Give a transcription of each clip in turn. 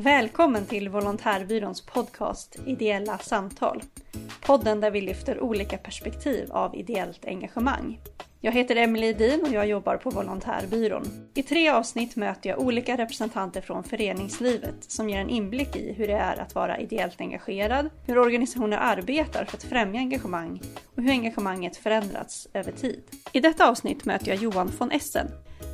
Välkommen till Volontärbyråns podcast Ideella samtal. Podden där vi lyfter olika perspektiv av ideellt engagemang. Jag heter Emelie Edin och jag jobbar på Volontärbyrån. I tre avsnitt möter jag olika representanter från föreningslivet som ger en inblick i hur det är att vara ideellt engagerad, hur organisationer arbetar för att främja engagemang och hur engagemanget förändrats över tid. I detta avsnitt möter jag Johan von Essen.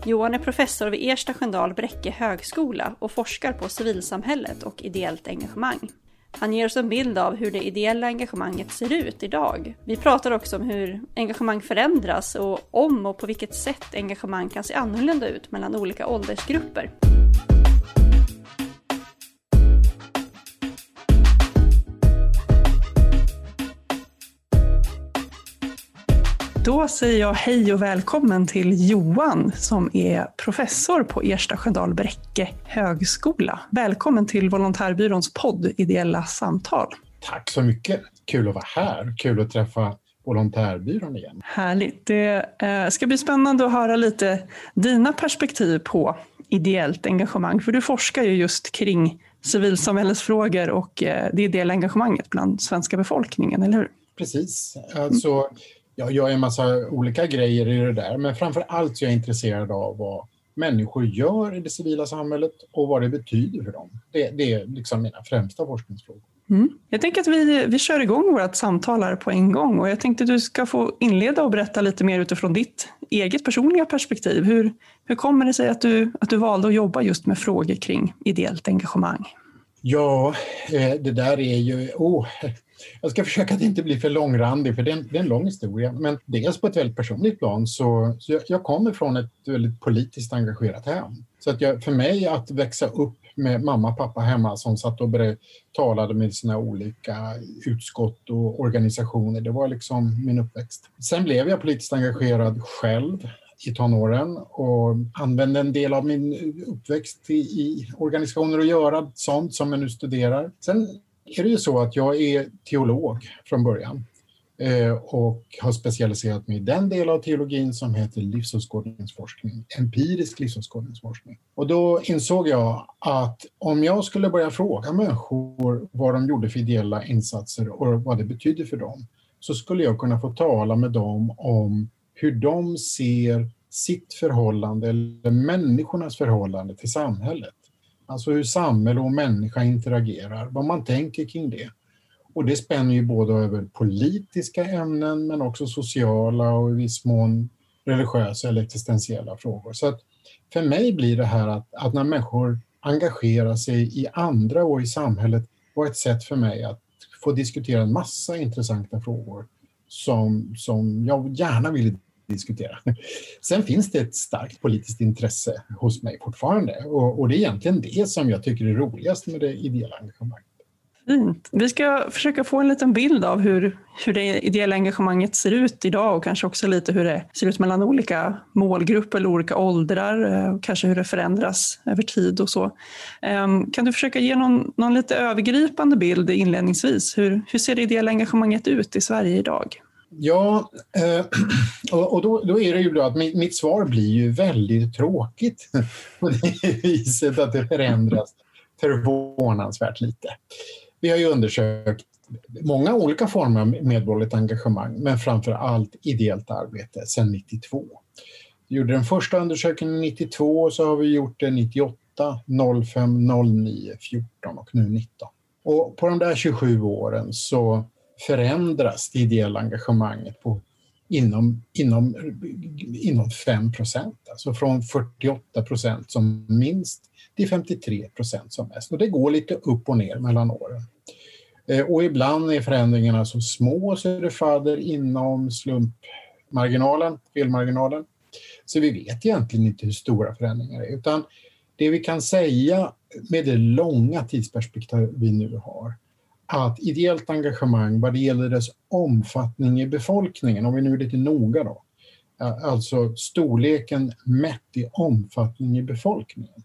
Johan är professor vid Ersta Sköndal Bräcke högskola och forskar på civilsamhället och ideellt engagemang. Han ger oss en bild av hur det ideella engagemanget ser ut idag. Vi pratar också om hur engagemang förändras och om och på vilket sätt engagemang kan se annorlunda ut mellan olika åldersgrupper. Då säger jag hej och välkommen till Johan som är professor på Ersta Sköndal Bräcke högskola. Välkommen till Volontärbyråns podd Ideella samtal. Tack så mycket. Kul att vara här. Kul att träffa Volontärbyrån igen. Härligt. Det eh, ska bli spännande att höra lite dina perspektiv på ideellt engagemang. För du forskar ju just kring civilsamhällesfrågor och eh, det ideella engagemanget bland svenska befolkningen, eller hur? Precis. Alltså, jag gör en massa olika grejer i det där, men framför allt så är jag intresserad av vad människor gör i det civila samhället och vad det betyder för dem. Det, det är liksom mina främsta forskningsfrågor. Mm. Jag tänker att vi, vi kör igång vårt samtal här på en gång och jag tänkte att du ska få inleda och berätta lite mer utifrån ditt eget personliga perspektiv. Hur, hur kommer det sig att du, att du valde att jobba just med frågor kring ideellt engagemang? Ja, eh, det där är ju... Oh, jag ska försöka att inte bli för långrandig, för det är, en, det är en lång historia. Men dels på ett väldigt personligt plan, så, så jag, jag, kommer från ett väldigt politiskt engagerat hem. Så att jag, för mig att växa upp med mamma och pappa hemma som satt och talade med sina olika utskott och organisationer, det var liksom min uppväxt. Sen blev jag politiskt engagerad själv i tonåren och använde en del av min uppväxt i, i organisationer och göra sånt som jag nu studerar. Sen är det ju så att jag är teolog från början eh, och har specialiserat mig i den del av teologin som heter livsåskådningsforskning, empirisk livsåskådningsforskning. Och då insåg jag att om jag skulle börja fråga människor vad de gjorde för ideella insatser och vad det betydde för dem, så skulle jag kunna få tala med dem om hur de ser sitt förhållande, eller människornas förhållande till samhället. Alltså hur samhälle och människa interagerar, vad man tänker kring det. Och det spänner ju både över politiska ämnen men också sociala och i viss mån religiösa eller existentiella frågor. Så att för mig blir det här att, att när människor engagerar sig i andra och i samhället var ett sätt för mig att få diskutera en massa intressanta frågor som, som jag gärna vill diskutera. Sen finns det ett starkt politiskt intresse hos mig fortfarande och, och det är egentligen det som jag tycker är roligast med det ideella engagemanget. Fint. Vi ska försöka få en liten bild av hur, hur det ideella engagemanget ser ut idag och kanske också lite hur det ser ut mellan olika målgrupper eller olika åldrar eh, och kanske hur det förändras över tid och så. Ehm, kan du försöka ge någon, någon lite övergripande bild inledningsvis? Hur, hur ser det ideella engagemanget ut i Sverige idag? Ja, eh, och då, då, är det ju bra att mitt, svar blir ju väldigt tråkigt på det viset att det förändras förvånansvärt lite. Vi har ju undersökt många olika former av medborgerligt engagemang, men framför allt ideellt arbete sedan 92. Vi gjorde den första undersökningen 92 och så har vi gjort det 98, 05, 09, 14 och nu 19. Och på de där 27 åren så förändras det ideella engagemanget på, inom, inom, inom 5 procent. Alltså från 48 procent som minst till 53 procent som mest. Och det går lite upp och ner mellan åren. Eh, och ibland är förändringarna så små så det faller inom slumpmarginalen, felmarginalen. Så vi vet egentligen inte hur stora förändringar det är. Utan det vi kan säga med det långa tidsperspektiv vi nu har att ideellt engagemang vad det gäller dess omfattning i befolkningen, om vi nu är lite noga då, alltså storleken mätt i omfattning i befolkningen,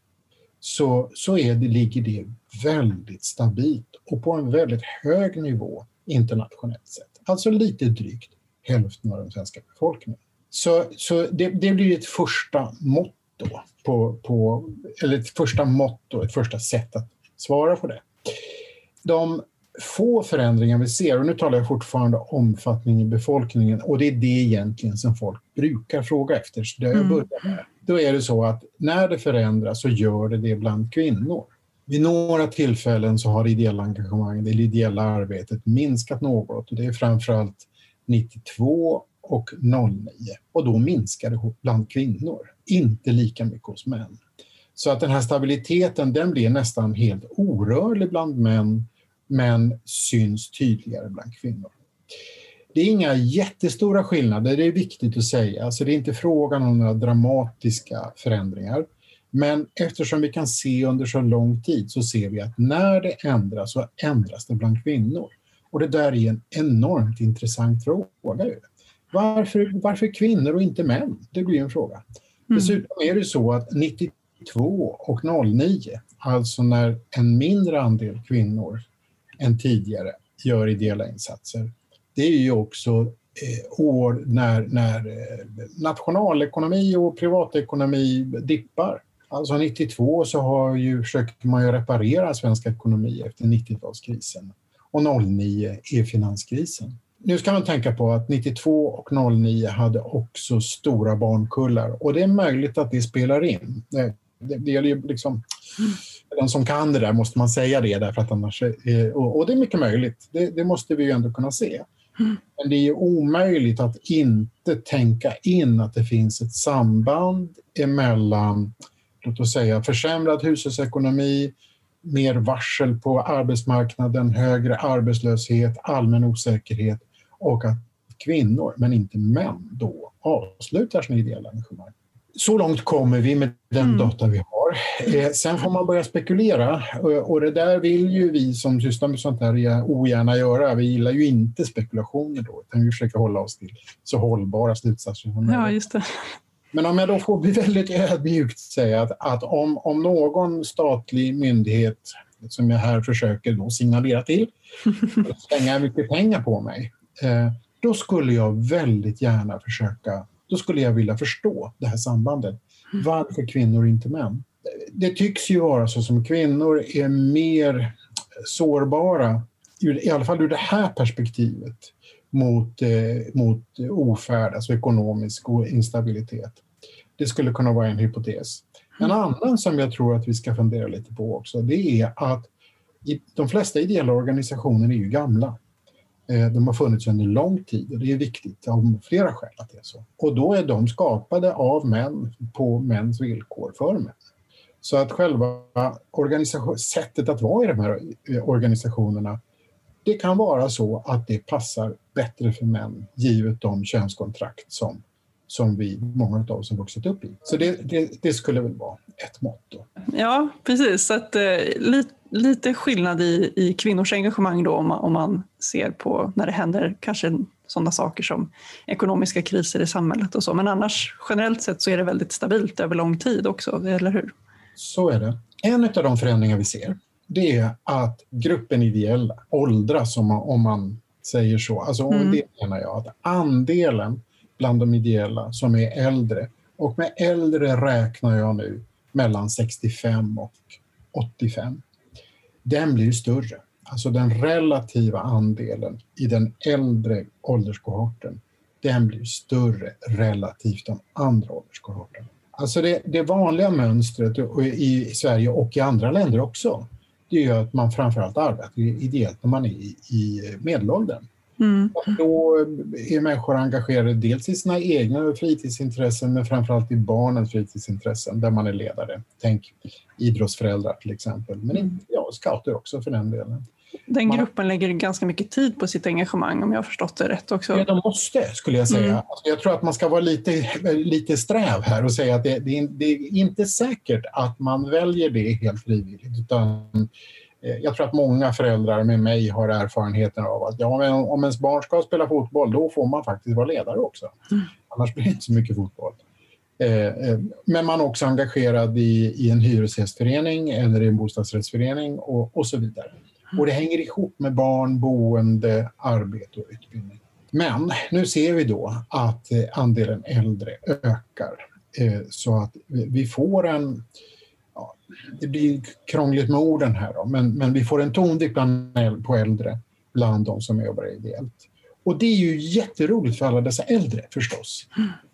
så, så är det, ligger det väldigt stabilt och på en väldigt hög nivå internationellt sett. Alltså lite drygt hälften av den svenska befolkningen. Så, så det, det blir ett första mått då, på, på, eller ett första mått och ett första sätt att svara på det. De få förändringar vi ser, och nu talar jag fortfarande om omfattning i befolkningen, och det är det egentligen som folk brukar fråga efter, så det jag mm. börjar med. Då är det så att när det förändras så gör det det bland kvinnor. Vid några tillfällen så har det ideella engagemanget, det ideella arbetet minskat något och det är framförallt 92 och 09 och då minskar det bland kvinnor, inte lika mycket hos män. Så att den här stabiliteten den blir nästan helt orörlig bland män men syns tydligare bland kvinnor. Det är inga jättestora skillnader, det är viktigt att säga. Alltså det är inte frågan om några dramatiska förändringar. Men eftersom vi kan se under så lång tid så ser vi att när det ändras så ändras det bland kvinnor. Och det där är en enormt intressant fråga. Varför, varför kvinnor och inte män? Det blir en fråga. Mm. Dessutom är det så att 92 och 09, alltså när en mindre andel kvinnor än tidigare gör ideella insatser, det är ju också eh, år när, när eh, nationalekonomi och privatekonomi dippar. Alltså 92 så har ju, försöker man ju reparera svensk ekonomi efter 90-talskrisen och 09 är finanskrisen. Nu ska man tänka på att 92 och 09 hade också stora barnkullar och det är möjligt att det spelar in. Det, det, det gäller ju liksom, mm den som kan det där måste man säga det därför att annars, och, det är mycket möjligt, det, det måste vi ju ändå kunna se. Mm. Men det är omöjligt att inte tänka in att det finns ett samband emellan låt oss säga försämrad hushållsekonomi, mer varsel på arbetsmarknaden, högre arbetslöshet, allmän osäkerhet och att kvinnor, men inte män, då avslutar sina ideella engagemang. Så långt kommer vi med den mm. data vi har. Eh, sen får man börja spekulera och det där vill ju vi som sysslar med sånt här ogärna göra. Vi gillar ju inte spekulationer då, utan vi försöker hålla oss till så hållbara slutsatser som möjligt. Ja, just det. Men om jag då får bli väldigt ödmjukt säga att, att om, om någon statlig myndighet som jag här försöker då signalera till, slänga mycket pengar på mig, eh, då skulle jag väldigt gärna försöka, då skulle jag vilja förstå det här sambandet. Varför kvinnor inte män? Det tycks ju vara så som kvinnor är mer sårbara, i alla fall ur det här perspektivet, mot, eh, mot ofärd, alltså ekonomisk instabilitet. Det skulle kunna vara en hypotes. En annan som jag tror att vi ska fundera lite på också, det är att de flesta ideella organisationer är ju gamla. Eh, de har funnits under lång tid och det är viktigt av flera skäl att det är så. Och då är de skapade av män på mäns villkor för män. Så att själva sättet att vara i de här eh, organisationerna det kan vara så att det passar bättre för män givet de könskontrakt som, som vi, många av oss har vuxit upp i. Så det, det, det skulle väl vara ett mått. Ja, precis. Så att, eh, lite, lite skillnad i, i kvinnors engagemang då om man, om man ser på när det händer kanske sådana saker som ekonomiska kriser i samhället och så. Men annars generellt sett så är det väldigt stabilt över lång tid också, eller hur? Så är det. En av de förändringar vi ser det är att gruppen ideella åldras, om man, om man säger så. Alltså, mm. Det menar jag, att andelen bland de ideella som är äldre, och med äldre räknar jag nu mellan 65 och 85, den blir större. Alltså den relativa andelen i den äldre ålderskohorten, den blir större relativt de andra ålderskohorterna. Alltså det, det vanliga mönstret i Sverige och i andra länder också, det är att man framförallt arbetar ideellt när man är i medelåldern. Mm. Då är människor engagerade dels i sina egna fritidsintressen men framförallt i barnens fritidsintressen där man är ledare. Tänk idrottsföräldrar till exempel, men mm. ja, scouter också för den delen. Den gruppen lägger ganska mycket tid på sitt engagemang om jag har förstått det rätt också. Ja, de måste skulle jag säga. Mm. Alltså, jag tror att man ska vara lite, lite sträv här och säga att det, det, det, är inte säkert att man väljer det helt frivilligt. Utan eh, jag tror att många föräldrar med mig har erfarenheten av att ja, men om ens barn ska spela fotboll då får man faktiskt vara ledare också. Mm. Annars blir det inte så mycket fotboll. Eh, eh, men man är också engagerad i, i en hyresgästförening eller i en bostadsrättsförening och, och så vidare. Och det hänger ihop med barn, boende, arbete och utbildning. Men nu ser vi då att eh, andelen äldre ökar eh, så att vi får en... Det blir krångligt med orden här då, men, men vi får en tonvikt på äldre bland de som jobbar ideellt. Och det är ju jätteroligt för alla dessa äldre förstås.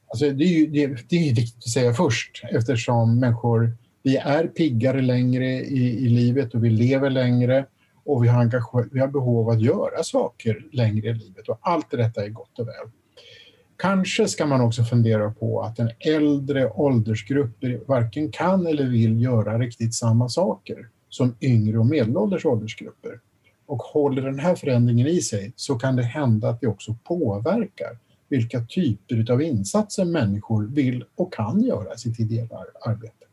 Alltså det, är ju, det, det är viktigt att säga först eftersom människor, vi är piggare längre i, i livet och vi lever längre och vi har, vi har behov av att göra saker längre i livet och allt detta är gott och väl. Kanske ska man också fundera på att en äldre åldersgrupp varken kan eller vill göra riktigt samma saker som yngre och medelålders åldersgrupper. Och håller den här förändringen i sig så kan det hända att det också påverkar vilka typer av insatser människor vill och kan göra i sitt ideella arbete.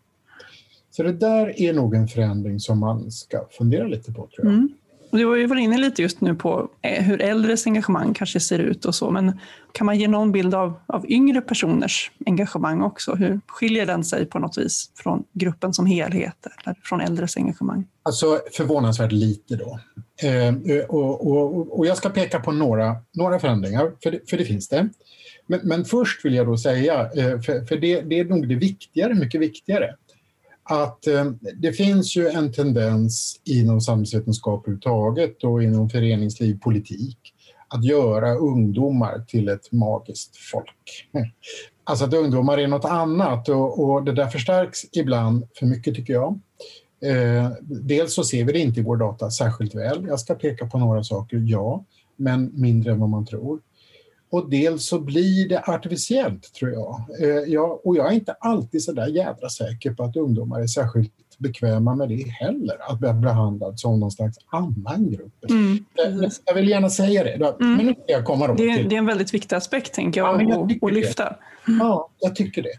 Så det där är nog en förändring som man ska fundera lite på tror jag. Mm. Du var ju varit inne lite just nu på eh, hur äldres engagemang kanske ser ut och så, men kan man ge någon bild av, av yngre personers engagemang också? Hur skiljer den sig på något vis från gruppen som helhet eller från äldres engagemang? Alltså förvånansvärt lite då. Eh, eh och, och, och, jag ska peka på några, några förändringar, för det, för det finns det. Men, men, först vill jag då säga, eh, för, för det, det är nog det viktigare, mycket viktigare, att eh, det finns ju en tendens inom samhällsvetenskap överhuvudtaget och inom föreningsliv, politik, att göra ungdomar till ett magiskt folk. Alltså att ungdomar är något annat och, och det där förstärks ibland för mycket tycker jag. Eh, dels så ser vi det inte i vår data särskilt väl. Jag ska peka på några saker, ja, men mindre än vad man tror. Och dels så blir det artificiellt, tror jag. Eh, jag och jag är inte alltid så där jädra säker på att ungdomar är särskilt bekväma med det heller, att bli behandlad som någon slags annan grupp. Mm. Jag, jag, vill gärna säga det. Mm. Men nu jag komma det, det, är en väldigt viktig aspekt, tänker jag, ja, jag att lyfta. Det. Ja, jag tycker det.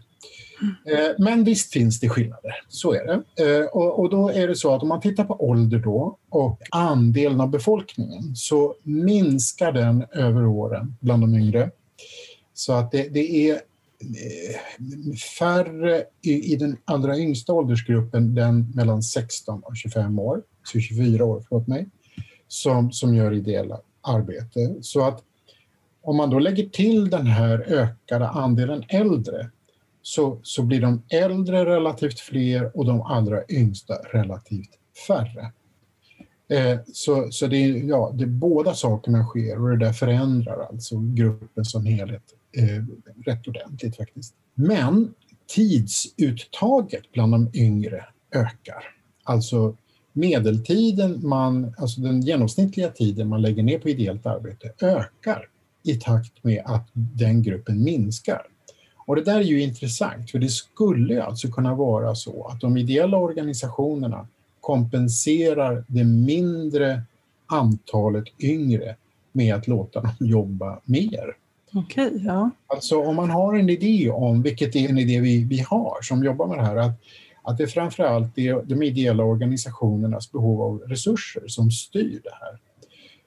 Eh, men visst finns det skillnader, så är det. Eh, och, då är det så att om man tittar på ålder då och andelen av befolkningen så minskar den över åren bland de yngre. Så att det, det är eh, färre i, i, den allra yngsta åldersgruppen, den mellan 16 och 25 år, så 24 år, förlåt mig, som, som gör ideella arbete. Så att om man då lägger till den här ökade andelen äldre så, så blir de äldre relativt fler och de allra yngsta relativt färre. Eh, så så det, är, ja, det, båda sakerna sker och det där förändrar alltså gruppen som helhet eh, rätt ordentligt faktiskt. Men tidsuttaget bland de yngre ökar. Alltså medeltiden, man, alltså den genomsnittliga tiden man lägger ner på ideellt arbete ökar i takt med att den gruppen minskar. Och det där är ju intressant, för det skulle alltså kunna vara så att de ideella organisationerna kompenserar det mindre antalet yngre med att låta dem jobba mer. Okej, okay, ja. Alltså om man har en idé om, vilket är en idé vi, vi har som jobbar med det här, att, att det framförallt är de ideella organisationernas behov av resurser som styr det här.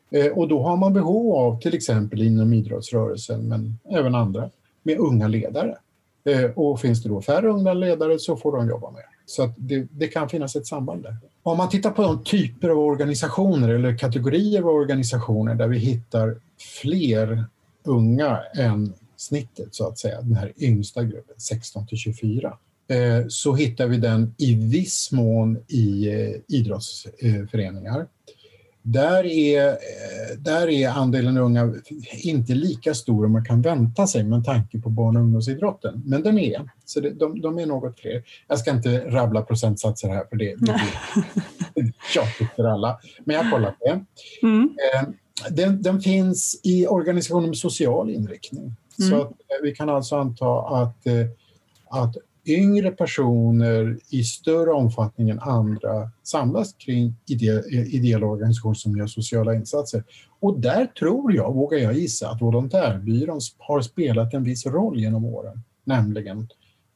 Eh, och då har man behov av, till exempel inom idrottsrörelsen, men även andra, med unga ledare. Eh, och finns det då färre unga ledare så får de jobba mer. Så det, det, kan finnas ett samband där. Om man tittar på de typer av organisationer eller kategorier av organisationer där vi hittar fler unga än snittet, så att säga, den här yngsta gruppen, 16 till 24, eh, så hittar vi den i viss mån i eh, idrottsföreningar. Där är, eh, där är andelen unga inte lika stor om man kan vänta sig med tanke på barn och ungdomsidrotten. Men den är, så det, de, de är något fler. Jag ska inte rabbla procentsatser här för det, det blir tjatigt för alla. Men jag har kollat det. Mm. Eh, den, den, finns i organisationer med social inriktning. Mm. Så eh, vi kan alltså anta att, att yngre personer i större omfattning än andra samlas kring ideella organisationer som gör sociala insatser. Och där tror jag, vågar jag gissa, att Volontärbyrån har spelat en viss roll genom åren. Nämligen,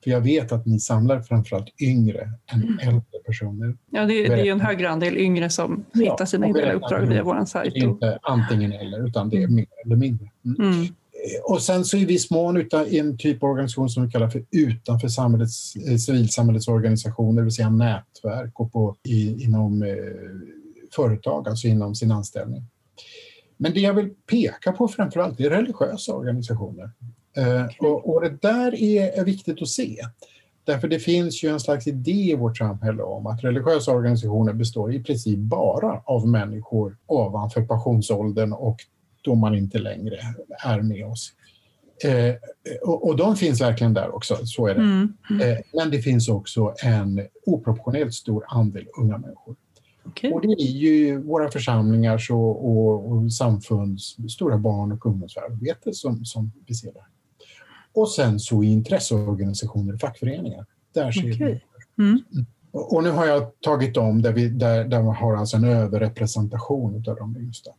för jag vet att ni samlar framförallt yngre än mm. äldre personer. Ja, det, det är en högre andel yngre som hittar ja, sina ideella uppdrag via vår sajt. Det är inte antingen eller, utan det är mer eller mindre. Mm. Mm och sen så i viss mån utan en typ av organisation som vi kallar för utanför samhällets, eh, civilsamhällets organisationer, det vill säga nätverk och på, i, inom eh, företag, alltså inom sin anställning. Men det jag vill peka på framförallt är religiösa organisationer. Eh, och, och, det där är, är viktigt att se. Därför det finns ju en slags idé i vårt samhälle om att religiösa organisationer består i princip bara av människor ovanför pensionsåldern och då man inte längre är med oss. Eh, och, och, de finns verkligen där också, så är det. Mm. Mm. Eh, men det finns också en oproportionellt stor andel unga människor. Okay. Och det är ju våra församlingars och, och, och samfunds stora barn och ungdomsarbete som, som vi ser där. Och sen så i intresseorganisationer och fackföreningar. Där ser okay. vi. Mm. Och nu har jag tagit dem där vi där, där man har alltså en överrepresentation av de yngsta.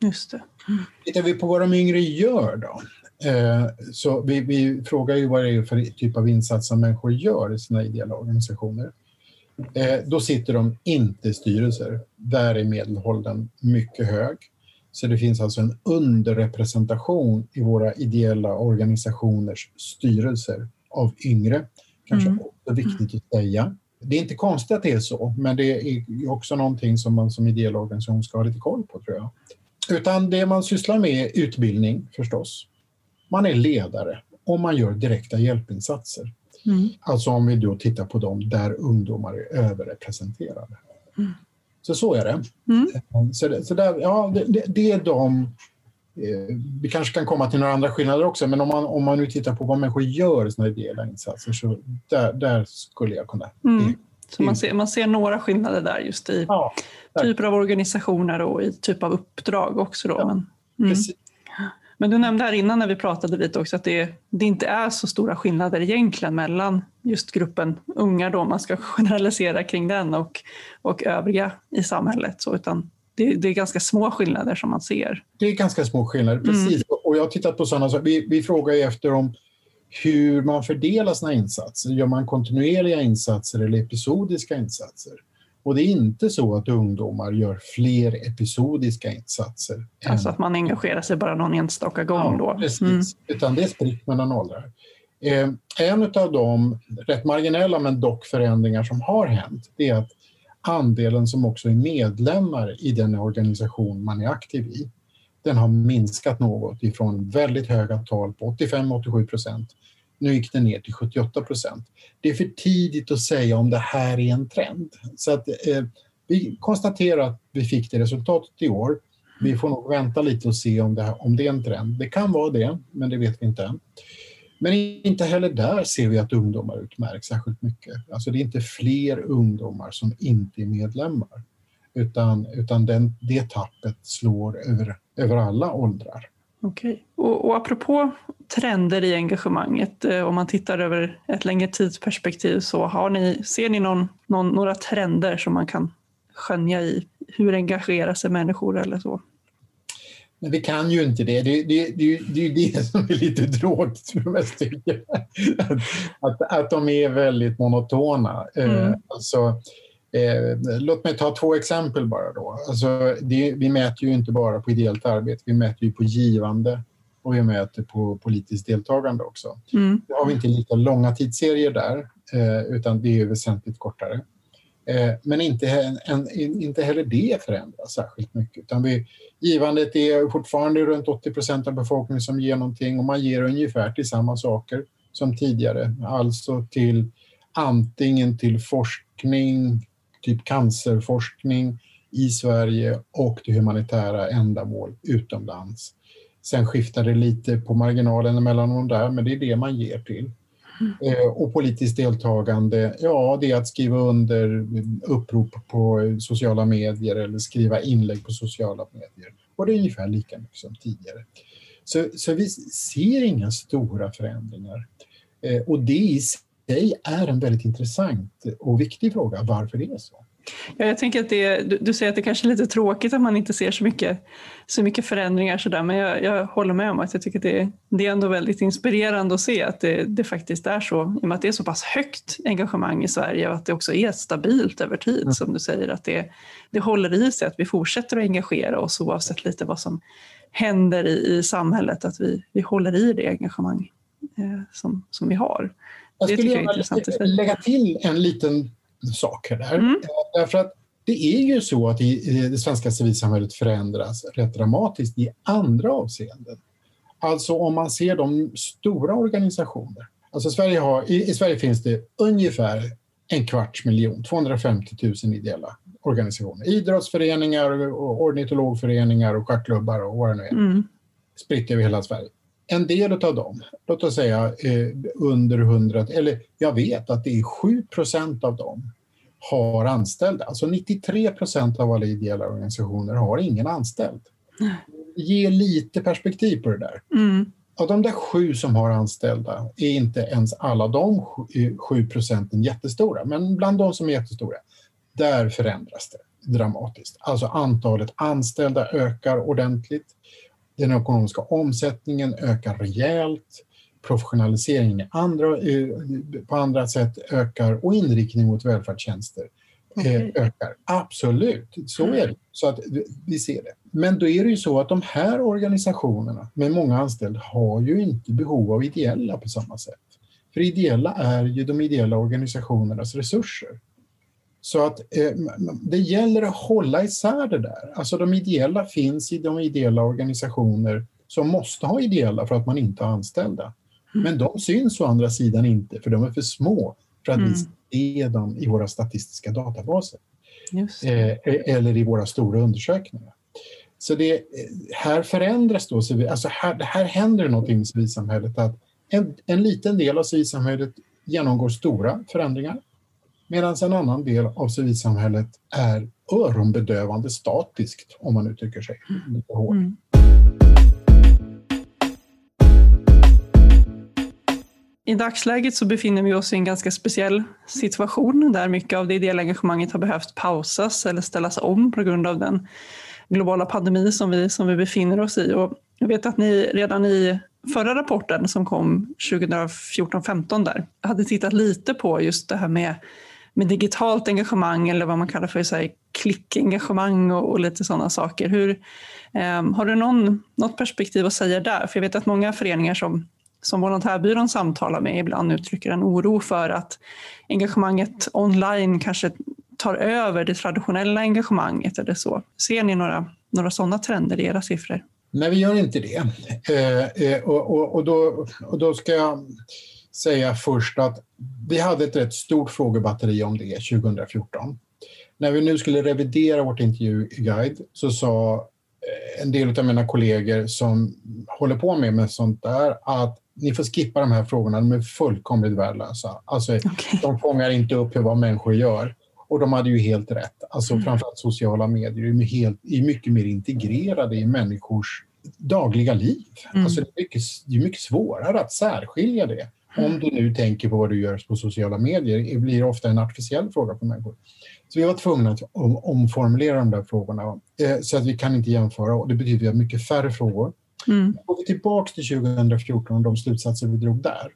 Just det. Mm. Tittar vi på vad de yngre gör då? Eh, så vi, vi, frågar ju vad det är för typ av insatser människor gör i sina ideella organisationer. Eh, då sitter de inte i styrelser. Där är medelåldern mycket hög. Så det finns alltså en underrepresentation i våra ideella organisationers styrelser av yngre. Kanske mm. också viktigt att säga. Det är inte konstigt att det är så, men det är också någonting som man som ideell organisation ska ha lite koll på tror jag. Utan det man sysslar med är utbildning förstås. Man är ledare och man gör direkta hjälpinsatser. Mm. Alltså om vi då tittar på dem där ungdomar är överrepresenterade. Mm. Så så är det. Mm. Så, det, så där, ja, det, det, är de... Eh, vi kanske kan komma till några andra skillnader också, men om man, om man nu tittar på vad människor gör i sina ideella insatser, så där, där skulle jag kunna... Mm. Så man ser, man ser några skillnader där just i ja, typer av organisationer och i typ av uppdrag också. Då. Ja, men, mm. Men du nämnde här innan när vi pratade lite också att det, det, inte är så stora skillnader egentligen mellan just gruppen unga då, man ska generalisera kring den och, och övriga i samhället. Så, utan det, det, är ganska små skillnader som man ser. Det är ganska små skillnader, mm. precis. Mm. Och jag har tittat på sådana saker. Vi, vi frågar ju efter om hur man fördelar sina insatser. Gör man kontinuerliga insatser eller episodiska insatser? Och det är inte så att ungdomar gör fler episodiska insatser. Alltså än... att man engagerar sig bara någon enstaka gång ja, då? Precis, mm. utan det är spritt mellan åldrar. Eh, en av de rätt marginella men dock förändringar som har hänt är att andelen som också är medlemmar i den organisation man är aktiv i, den har minskat något ifrån väldigt höga tal på 85-87 procent nu gick den ner till 78 procent. Det är för tidigt att säga om det här är en trend. Så att, eh, vi konstaterar att vi fick det resultatet i år. Vi får nog vänta lite och se om det, här, om det är en trend. Det kan vara det, men det vet vi inte än. Men inte heller där ser vi att ungdomar utmärks särskilt mycket. Alltså det är inte fler ungdomar som inte är medlemmar, utan, utan den, det tappet slår över, över alla åldrar. Okej. Och, och apropå trender i engagemanget, eh, om man tittar över ett längre tidsperspektiv, så har ni, ser ni någon, någon, några trender som man kan skönja i hur engagerar sig människor eller så? Men vi kan ju inte det. Det, det, det, det är ju det som är lite tråkigt för mest tycker att, att, att de är väldigt monotona. Eh, mm. Alltså, Eh, låt mig ta två exempel bara. Då. Alltså, det, vi mäter ju inte bara på ideellt arbete, vi mäter ju på givande och vi mäter på politiskt deltagande också. Mm. Nu har vi inte lika långa tidsserier där, eh, utan det är väsentligt kortare. Eh, men inte, en, inte heller det förändras särskilt mycket. Utan vi, givandet är fortfarande runt 80 procent av befolkningen som ger någonting och man ger ungefär till samma saker som tidigare. Alltså till antingen till forskning, typ cancerforskning i Sverige och till humanitära ändamål utomlands. Sen skiftar det lite på marginalen mellan de där, men det är det man ger till. Mm. Eh, och politiskt deltagande, ja det är att skriva under upprop på sociala medier eller skriva inlägg på sociala medier. Och det är ungefär lika mycket som tidigare. Så, så vi ser inga stora förändringar. Eh, och det i sig är en väldigt intressant och viktig fråga, varför det är så. Ja, jag tänker att det, du, du, säger att det kanske är lite tråkigt att man inte ser så mycket, så mycket förändringar sådär, men jag, jag håller med om att jag tycker att det, det är ändå väldigt inspirerande att se att det, det, faktiskt är så, i och med att det är så pass högt engagemang i Sverige och att det också är stabilt över tid, mm. som du säger, att det, det håller i sig, att vi fortsätter att engagera oss oavsett lite vad som händer i, i samhället, att vi, vi håller i det engagemang eh, som, som vi har. Jag skulle gärna lägga till en liten sak där. Mm. Eh, därför att det är ju så att det svenska civilsamhället förändras rätt dramatiskt i andra avseenden. Alltså om man ser de stora organisationer, Alltså Sverige har, i, Sverige finns det ungefär en kvarts miljon, 250 000 ideella organisationer. Idrottsföreningar, och ornitologföreningar och schackklubbar och vad det nu är. Mm. Spritt över hela Sverige. En del av dem, låt oss säga eh, under 100, eller jag vet att det är 7 procent av dem har anställda. Alltså 93 procent av alla ideella organisationer har ingen anställd. Ge lite perspektiv på det där. Mm. Av de där sju som har anställda är inte ens alla de sju- sju procenten jättestora, men bland de som är jättestora, där förändras det dramatiskt. Alltså antalet anställda ökar ordentligt. Den ekonomiska omsättningen ökar rejält. Professionaliseringen i andra, på andra sätt ökar och inriktning mot välfärdstjänster eh, ökar. Absolut, så är det. Så att vi ser det. Men då är det ju så att de här organisationerna med många anställda har ju inte behov av ideella på samma sätt. För ideella är ju de ideella organisationernas resurser. Så att eh, det gäller att hålla isär det där. Alltså de ideella finns i de ideella organisationer som måste ha ideella för att man inte har anställda. Men de syns å andra sidan inte för de är för små för att Mm. vi ser dem i våra statistiska databaser det. eh, eller i våra stora undersökningar. Så det, eh, här förändras då, alltså här, här händer någonting i civilsamhället att en, en liten del av civilsamhället genomgår stora förändringar medan en annan del av civilsamhället är öronbedövande statiskt, om man uttrycker sig lite hårt. Mm. I dagsläget så befinner vi oss i en ganska speciell situation där mycket av det ideella engagemanget har behövt pausas eller ställas om på grund av den globala pandemi som vi, som vi befinner oss i. Och jag vet att ni redan i förra rapporten som kom 2014-15 där hade tittat lite på just det här med, med digitalt engagemang eller vad man kallar för så här, klickengagemang och, och lite sådana saker. Hur, eh, har du någon, något perspektiv att säga där? För jag vet att många föreningar som, som Volontärbyrån samtalar med ibland uttrycker en oro för att engagemanget online kanske tar över det traditionella engagemanget eller så. Ser ni några, några sådana trender i era siffror? Nej, vi gör inte det. Eh, eh, och, och, och, då, och då ska jag säga först att vi hade ett rätt stort frågebatteri om det 2014. När vi nu skulle revidera vårt intervjuguide så sa eh, en del av mina kollegor som håller på med, med sånt där att ni får skippa de här frågorna, de är fullkomligt värdelösa. Alltså, Okej. de fångar inte upp hur vad människor gör. Och de hade ju helt rätt. Alltså Mm. framförallt sociala medier är, helt, är mycket mer integrerade i människors dagliga liv. Mm. Alltså det, är mycket, det är mycket svårare att särskilja det. Om du nu tänker på vad du gör på sociala medier, det blir ofta en artificiell fråga för människor. Så vi var tvungna att om, omformulera de där frågorna eh, så att vi kan inte jämföra och det betyder att vi har mycket färre frågor. Mm. Går vi tillbaka till 2014 och de slutsatser vi drog där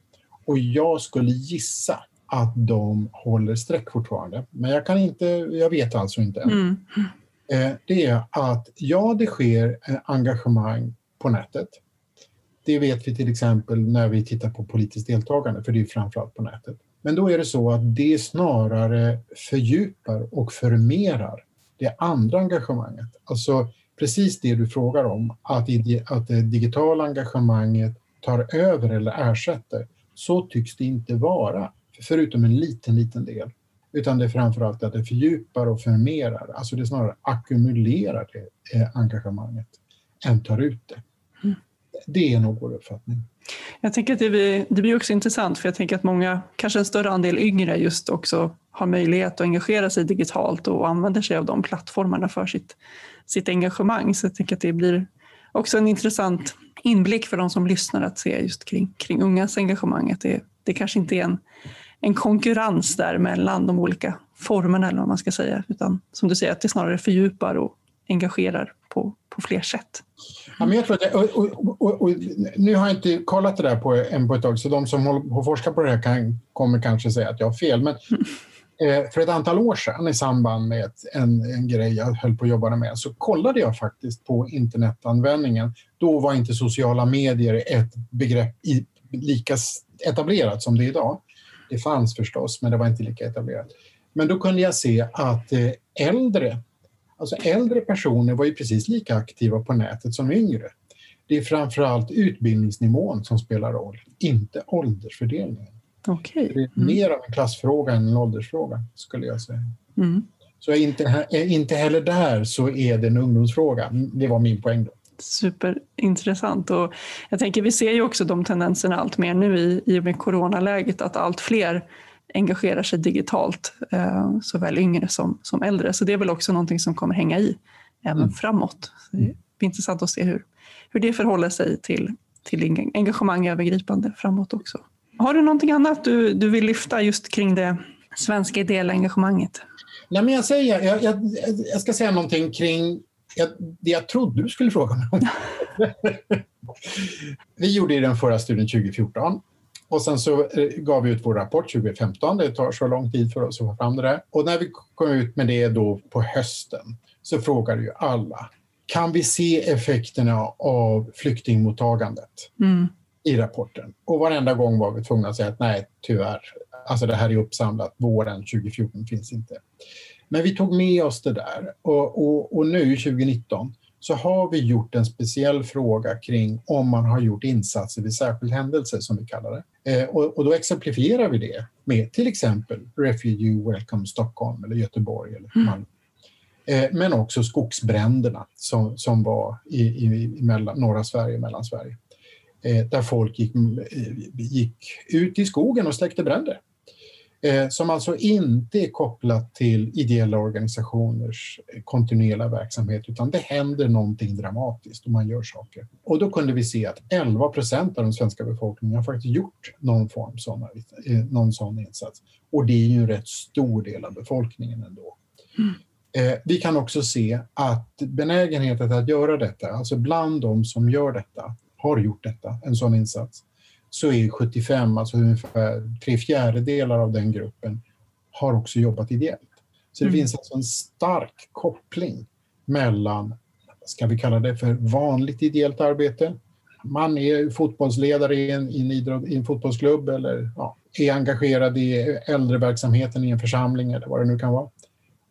och jag skulle gissa att de håller streck fortfarande, men jag kan inte, jag vet alltså inte än. Mm. Eh, det är att ja, det sker engagemang på nätet. Det vet vi till exempel när vi tittar på politiskt deltagande, för det är framförallt på nätet. Men då är det så att det snarare fördjupar och förmerar det andra engagemanget. Alltså precis det du frågar om, att, att det digitala engagemanget tar över eller ersätter. Så tycks det inte vara, förutom en liten, liten del. Utan det är framförallt att det fördjupar och förmerar, alltså det snarare ackumulerar det eh, engagemanget än tar ut det. Det är nog vår uppfattning. Jag tänker att det blir, det blir också intressant för jag tänker att många, kanske en större andel yngre just också har möjlighet att engagera sig digitalt och använder sig av de plattformarna för sitt, sitt engagemang. Så jag tänker att det blir också en intressant inblick för de som lyssnar att se just kring, kring ungas engagemang. Att det, det kanske inte är en, en konkurrens där mellan de olika formerna eller vad man ska säga, utan som du säger att det snarare fördjupar och engagerar på, på fler sätt. Ja, men jag tror att det, och, och, och, och, nu har jag inte kollat det där på, än på ett tag, så de som håller på det här kan, kommer kanske säga att jag har fel. Men eh, för ett antal år sedan i samband med ett, en, en grej jag höll på att jobba med så kollade jag faktiskt på internetanvändningen. Då var inte sociala medier ett begrepp i, lika etablerat som det är idag. Det fanns förstås, men det var inte lika etablerat. Men då kunde jag se att eh, äldre Alltså äldre personer var ju precis lika aktiva på nätet som yngre. Det är framförallt utbildningsnivån som spelar roll, inte åldersfördelningen. Okay. Det är mm. mer av en klassfråga än en åldersfråga, skulle jag säga. Mm. Så inte, inte heller där så är det en ungdomsfråga. Det var min poäng. Då. Superintressant. Och jag tänker, vi ser ju också de tendenserna allt mer nu i, i och med coronaläget att allt fler engagerar sig digitalt, eh, såväl yngre som, som äldre. Så det är väl också någonting som kommer hänga i även mm. framåt. Så det är intressant att se hur, hur det förhåller sig till, till engagemang övergripande framåt också. Har du någonting annat du, du vill lyfta just kring det svenska ideella engagemanget? Nej, men jag, säger, jag, jag, jag ska säga någonting kring jag, det jag trodde du skulle fråga mig om. vi gjorde den förra studien 2014 och sen så eh, gav vi ut vår rapport 2015. Det tar så lång tid för oss att få fram det där. Och när vi kom ut med det då på hösten så frågade ju alla kan vi se effekterna av flyktingmottagandet mm. i rapporten? Och varenda gång var vi tvungna att säga att nej, tyvärr, alltså det här är uppsamlat, våren 2014 finns inte. Men vi tog med oss det där och, och, och nu 2019 så har vi gjort en speciell fråga kring om man har gjort insatser vid särskild händelse, som vi kallar det. Eh, och, då exemplifierar vi det med till exempel Refugee Welcome Stockholm eller Göteborg eller mm. Malmö. Eh, men också skogsbränderna som, som var i, i, i mellan, norra Sverige och Mellansverige. Eh, där folk gick, gick ut i skogen och släckte bränder eh, som alltså inte är kopplat till ideella organisationers kontinuerliga verksamhet utan det händer någonting dramatiskt och man gör saker. Och då kunde vi se att 11 procent av den svenska befolkningen har faktiskt gjort någon form såna, eh, någon sån insats. Och det är ju en rätt stor del av befolkningen ändå. Mm. Eh, vi kan också se att benägenheten att göra detta, alltså bland de som gör detta, har gjort detta, en sån insats, så är 75, alltså ungefär tre fjärdedelar av den gruppen, har också jobbat ideellt. Så det mm. finns alltså en stark koppling mellan, ska vi kalla det för vanligt ideellt arbete, man är fotbollsledare i en, i en, idrott, i en fotbollsklubb eller ja, är engagerad i äldreverksamheten i en församling eller vad det nu kan vara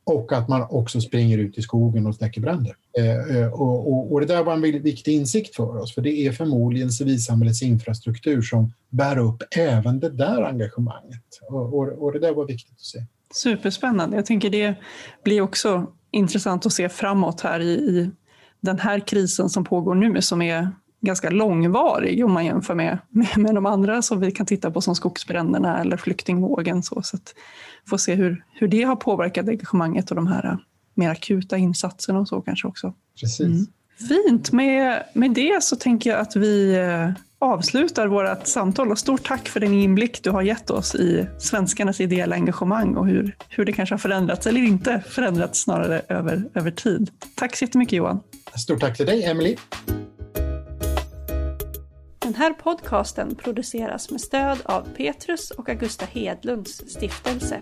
och att man också springer ut i skogen och släcker bränder. Eh, eh, och, och, och, det där var en viktig insikt för oss, för det är förmodligen civilsamhällets infrastruktur som bär upp även det där engagemanget. Och, och, och det där var viktigt att se. Superspännande. Jag tänker det blir också intressant att se framåt här i, i den här krisen som pågår nu, som är ganska långvarig om man jämför med, med, med de andra som vi kan titta på som skogsbränderna eller flyktingvågen. Så, så få se hur, hur det har påverkat engagemanget och de här äh, mer akuta insatserna och så kanske också. Precis. Mm. Fint, med, med det så tänker jag att vi äh, avslutar vårt samtal och stort tack för den inblick du har gett oss i svenskarnas ideella engagemang och hur, hur det kanske har förändrats eller inte förändrats snarare över, över tid. Tack så jättemycket Johan. Stort tack till dig Emily. Den här podcasten produceras med stöd av Petrus och Augusta Hedlunds stiftelse.